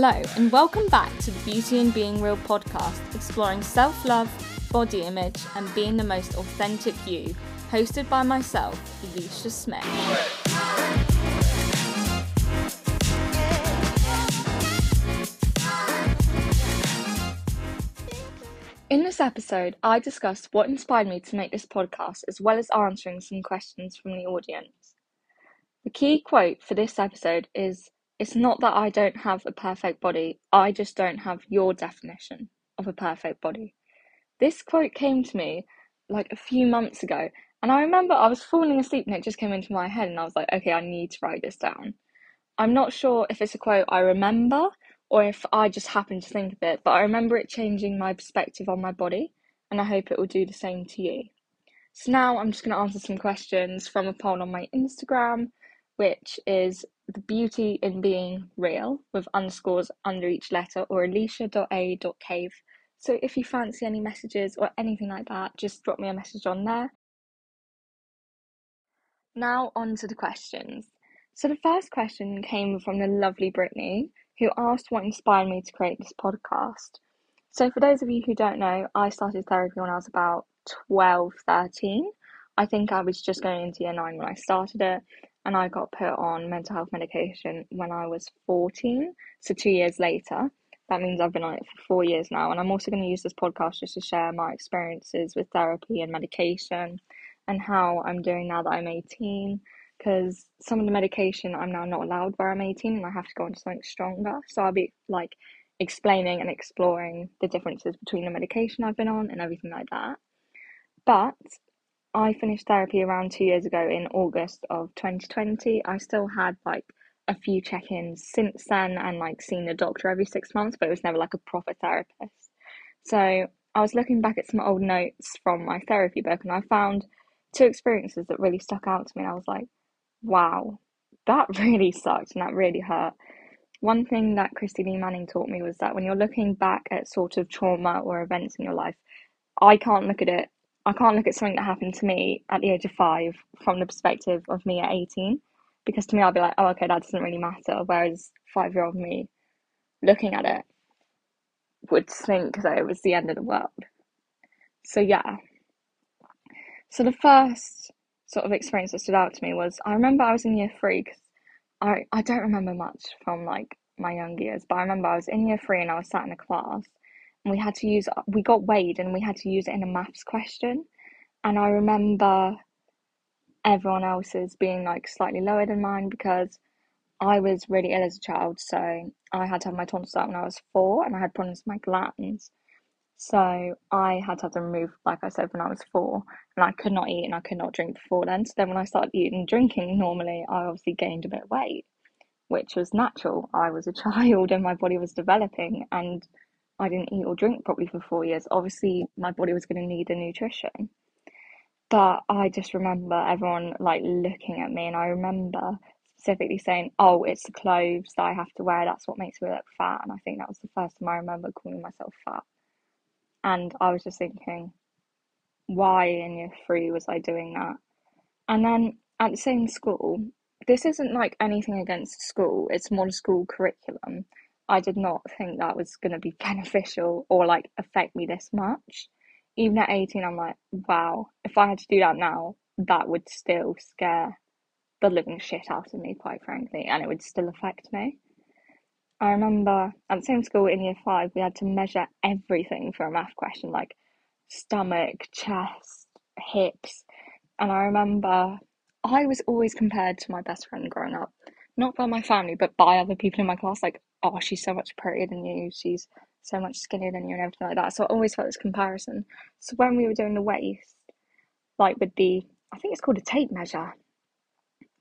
Hello, and welcome back to the Beauty in Being Real podcast, exploring self love, body image, and being the most authentic you, hosted by myself, Elisha Smith. In this episode, I discuss what inspired me to make this podcast as well as answering some questions from the audience. The key quote for this episode is It's not that I don't have a perfect body, I just don't have your definition of a perfect body. This quote came to me like a few months ago, and I remember I was falling asleep and it just came into my head, and I was like, okay, I need to write this down. I'm not sure if it's a quote I remember or if I just happened to think of it, but I remember it changing my perspective on my body, and I hope it will do the same to you. So now I'm just going to answer some questions from a poll on my Instagram, which is the beauty in being real with underscores under each letter or elisha.a.cave. So if you fancy any messages or anything like that, just drop me a message on there. Now on to the questions. So the first question came from the lovely Brittany, who asked what inspired me to create this podcast. So, for those of you who don't know, I started therapy when I was about 12, 13. I think I was just going into year nine when I started it, and I got put on mental health medication when I was 14. So, two years later, that means I've been on it for four years now. And I'm also going to use this podcast just to share my experiences with therapy and medication and how I'm doing now that I'm 18 because some of the medication I'm now not allowed where I'm 18 and I have to go on to something stronger. So I'll be like explaining and exploring the differences between the medication I've been on and everything like that. But I finished therapy around two years ago in August of 2020. I still had like a few check ins since then and like seeing the doctor every six months, but it was never like a proper therapist. So I was looking back at some old notes from my therapy book and I found two experiences that really stuck out to me. I was like, wow, that really sucked and that really hurt. One thing that Christy Manning taught me was that when you're looking back at sort of trauma or events in your life, I can't look at it, I can't look at something that happened to me at the age of five from the perspective of me at 18. Because to me, I'll be like, oh, okay, that doesn't really matter. Whereas five year old me looking at it would think that it was the end of the world. So, yeah. So, the first sort of experience that stood out to me was I remember I was in year three because I, I don't remember much from like my young years, but I remember I was in year three and I was sat in a class and we had to use, we got weighed and we had to use it in a maths question. And I remember everyone else's being like slightly lower than mine because I was really ill as a child. So I had to have my tonsils out when I was four and I had problems with my glands. So I had to have them removed, like I said, when I was four, and I could not eat and I could not drink before then. So then when I started eating and drinking normally, I obviously gained a bit of weight, which was natural. I was a child and my body was developing, and I didn't eat or drink properly for four years. Obviously, my body was going to need the nutrition. But I just remember everyone like looking at me, and I remember specifically saying, "Oh, it's the clothes that I have to wear. That's what makes me look fat." And I think that was the first time I remember calling myself fat. And I was just thinking, why in year three was I doing that? And then at the same school, this isn't like anything against school, it's more the school curriculum. I did not think that was going to be beneficial or like affect me this much. Even at 18, I'm like, wow, if I had to do that now, that would still scare the living shit out of me, quite frankly, and it would still affect me. I remember at the same school in year five, we had to measure everything for a math question, like stomach, chest, hips. And I remember I was always compared to my best friend growing up, not by my family, but by other people in my class. Like, oh, she's so much prettier than you, she's so much skinnier than you, and everything like that. So I always felt this comparison. So when we were doing the waist, like with the, I think it's called a tape measure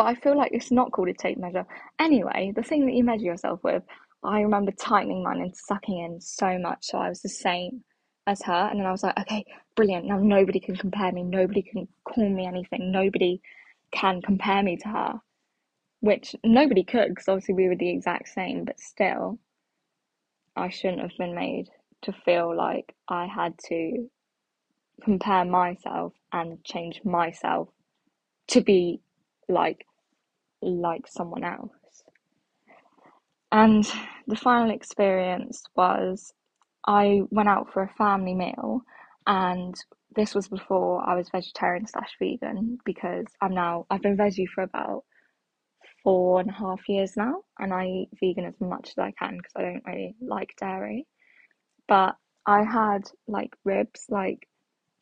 but I feel like it's not called a tape measure. Anyway, the thing that you measure yourself with, I remember tightening mine and sucking in so much so I was the same as her. And then I was like, okay, brilliant. Now nobody can compare me. Nobody can call me anything. Nobody can compare me to her. Which nobody could because obviously we were the exact same, but still, I shouldn't have been made to feel like I had to compare myself and change myself to be like like someone else. And the final experience was I went out for a family meal, and this was before I was vegetarian slash vegan because I'm now I've been veggie for about four and a half years now, and I eat vegan as much as I can because I don't really like dairy. But I had like ribs, like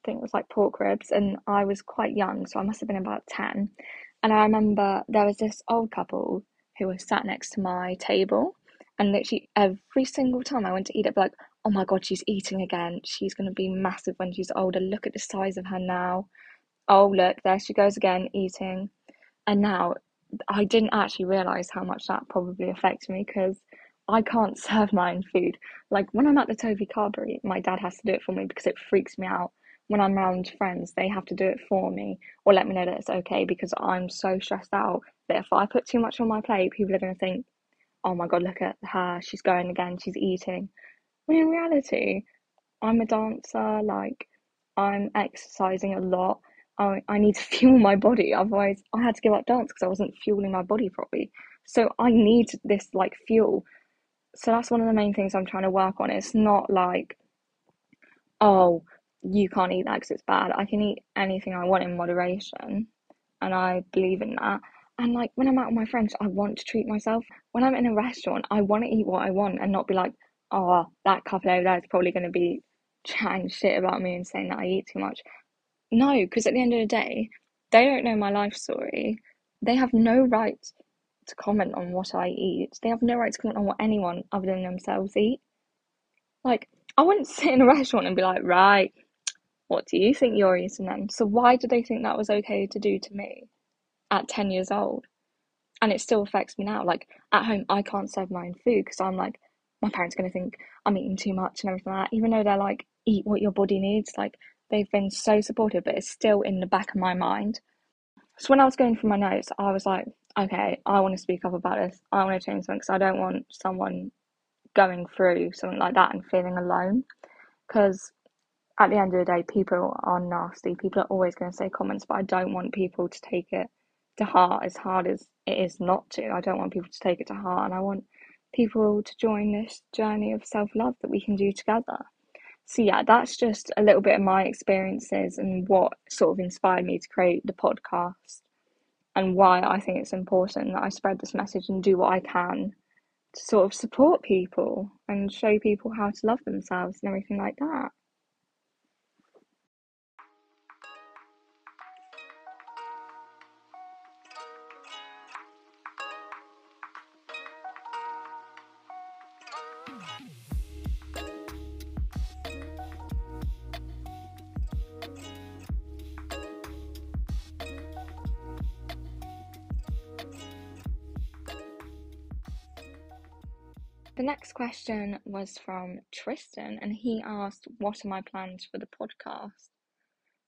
I think it was like pork ribs, and I was quite young, so I must have been about 10. And I remember there was this old couple who was sat next to my table, and literally every single time I went to eat it, like, oh my god, she's eating again. She's going to be massive when she's older. Look at the size of her now. Oh, look, there she goes again, eating. And now I didn't actually realize how much that probably affects me because I can't serve my own food. Like when I'm at the Toby Carvery, my dad has to do it for me because it freaks me out. When I'm around friends, they have to do it for me or let me know that it's okay because I'm so stressed out that if I put too much on my plate, people are going to think, oh my god, look at her, she's going again, she's eating. When in reality, I'm a dancer, like I'm exercising a lot. I, I need to fuel my body. Otherwise, I had to give up dance because I wasn't fueling my body properly. So I need this like fuel. So that's one of the main things I'm trying to work on. It's not like, oh, you can't eat that because it's bad. I can eat anything I want in moderation, and I believe in that. And like when I'm out with my friends, I want to treat myself. When I'm in a restaurant, I want to eat what I want and not be like, oh, that couple over there is probably going to be chatting shit about me and saying that I eat too much. No, because at the end of the day, they don't know my life story. They have no right to comment on what I eat. They have no right to comment on what anyone other than themselves eat. Like, I wouldn't sit in a restaurant and be like, right, what do you think you're eating then? So why do they think that was okay to do to me at 10 years old? And it still affects me now. Like, at home, I can't serve my own food because I'm like, my parents are going to think I'm eating too much and everything like that, even though they're like, eat what your body needs. Like, they've been so supportive, but it's still in the back of my mind. So when I was going through my notes, I was like, okay, I want to speak up about this. I want to change something because I don't want someone going through something like that and feeling alone. Because at the end of the day, people are nasty. People are always going to say comments, but I don't want people to take it to heart as hard as it is not to. I don't want people to take it to heart, and I want people to join this journey of self love that we can do together. So, yeah, that's just a little bit of my experiences and what sort of inspired me to create the podcast and why I think it's important that I spread this message and do what I can to sort of support people and show people how to love themselves and everything like that. The next question was from Tristan, and he asked, What are my plans for the podcast?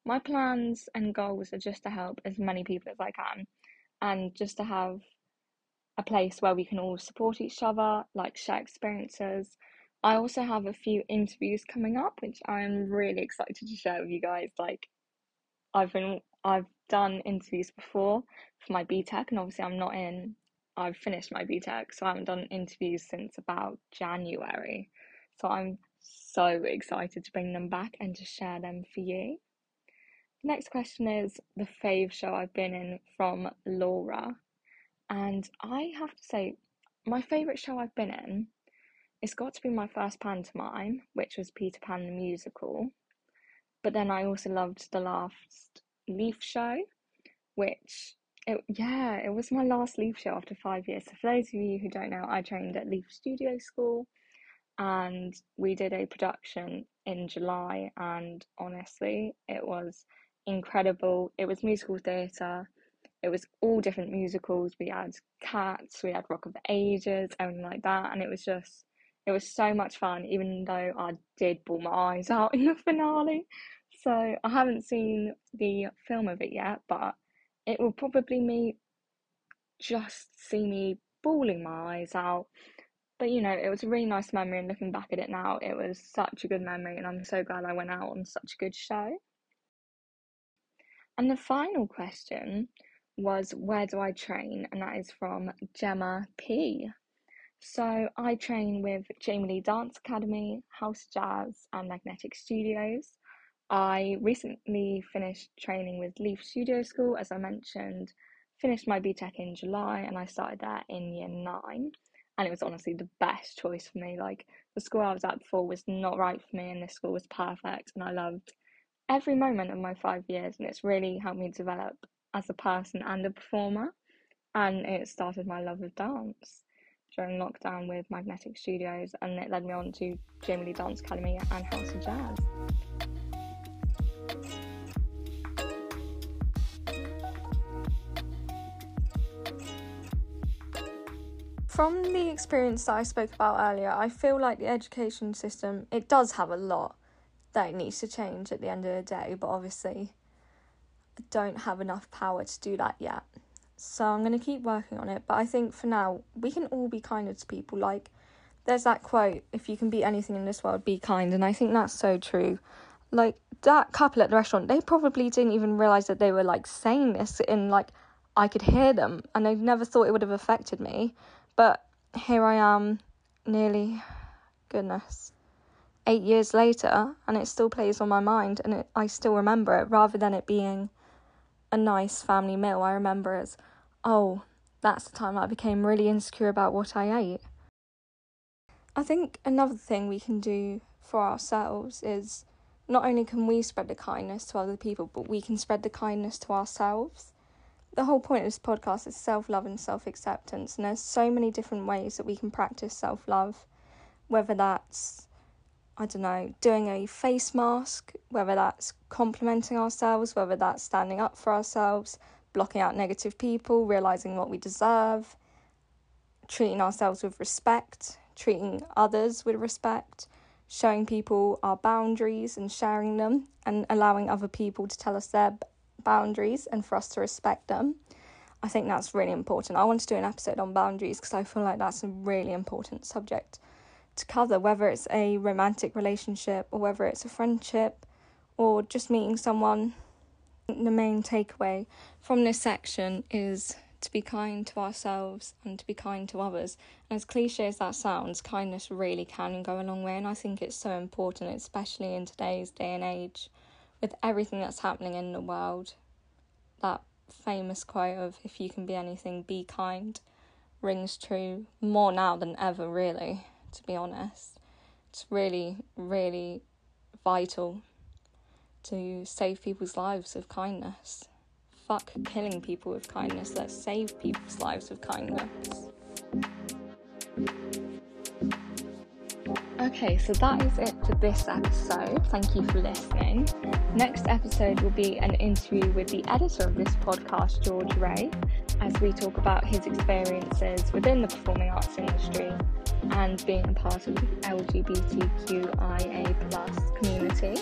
My plans and goals are just to help as many people as I can and just to have a place where we can all support each other, like share experiences. I also have a few interviews coming up, which I'm really excited to share with you guys. Like, I've been, I've done interviews before for my BTEC, and obviously, I'm not in I've finished my BTEC, so I haven't done interviews since about January. So I'm so excited to bring them back and to share them for you. Next question is the fave show I've been in from Laura. And I have to say, my favourite show I've been in, it's got to be my first pantomime, which was Peter Pan the Musical. But then I also loved the last Leaf show, which it, yeah, it was my last Leaf show after five years. So, for those of you who don't know, I trained at Leaf Studio School and we did a production in July. And honestly, it was incredible. It was musical theatre, it was all different musicals. We had Cats, we had Rock of Ages, everything like that. And it was just, it was so much fun, even though I did bawl my eyes out in the finale. So, I haven't seen the film of it yet, but it will probably me just see me bawling my eyes out. But you know, it was a really nice memory, and looking back at it now, it was such a good memory, and I'm so glad I went out on such a good show. And the final question was, Where do I train? And that is from Gemma P. So I train with Jamie Lee Dance Academy, House Jazz, and Magnetic Studios. I recently finished training with Leaf Studio School, as I mentioned, finished my BTEC in July, and I started there in year nine. And it was honestly the best choice for me. Like, the school I was at before was not right for me, and this school was perfect, and I loved every moment of my five years, and it's really helped me develop as a person and a performer. And it started my love of dance during lockdown with Magnetic Studios, and it led me on to Jamie Lee Dance Academy and House of Jazz. From the experience that I spoke about earlier, I feel like the education system it does have a lot that it needs to change at the end of the day, but obviously I don't have enough power to do that yet. So I'm going to keep working on it. But I think for now, we can all be kinder to people. Like, there's that quote if you can be anything in this world, be kind. And I think that's so true. Like, that couple at the restaurant, they probably didn't even realize that they were like saying this in like, I could hear them. And they never thought it would have affected me. But here I am, nearly, goodness, eight years later, and it still plays on my mind. And it, I still remember it rather than it being a nice family meal. I remember as, oh, that's the time I became really insecure about what I ate. I think another thing we can do for ourselves is not only can we spread the kindness to other people, but we can spread the kindness to ourselves. The whole point of this podcast is self love and self acceptance, and there's so many different ways that we can practice self love, whether that's I don't know, doing a face mask, whether that's complimenting ourselves, whether that's standing up for ourselves, blocking out negative people, realizing what we deserve, treating ourselves with respect, treating others with respect, showing people our boundaries and sharing them, and allowing other people to tell us their boundaries and for us to respect them. I think that's really important. I want to do an episode on boundaries because I feel like that's a really important subject to cover, whether it's a romantic relationship or whether it's a friendship or just meeting someone. The main takeaway from this section is to be kind to ourselves and to be kind to others. And as cliche as that sounds, kindness really can go a long way, and I think it's so important, especially in today's day and age, with everything that's happening in the world. That famous quote of if you can be anything, be kind rings true more now than ever, really to be honest. It's really, really vital to save people's lives with kindness. Fuck killing people with kindness, let's save people's lives with kindness. Okay, so that is it for this episode. Thank you for listening. Next episode will be an interview with the editor of this podcast, George Ray, as we talk about his experiences within the performing arts industry and being a part of the LGBTQIA plus community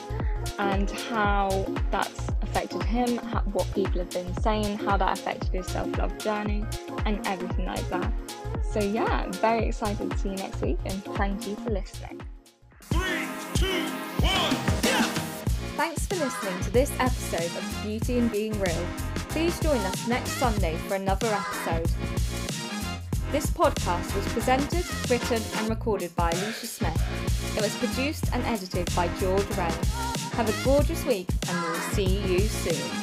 and how that's affected him, how, what people have been saying, how that affected his self-love journey and everything like that. So yeah, very excited to see you next week and thank you for listening. Three, two, one, yeah! Thanks for listening to this episode of Beauty in Being Real. Please join us next Sunday for another episode. This podcast was presented, written, and recorded by Elisha Smith. It was produced and edited by George Ray. Have a gorgeous week, and we'll see you soon.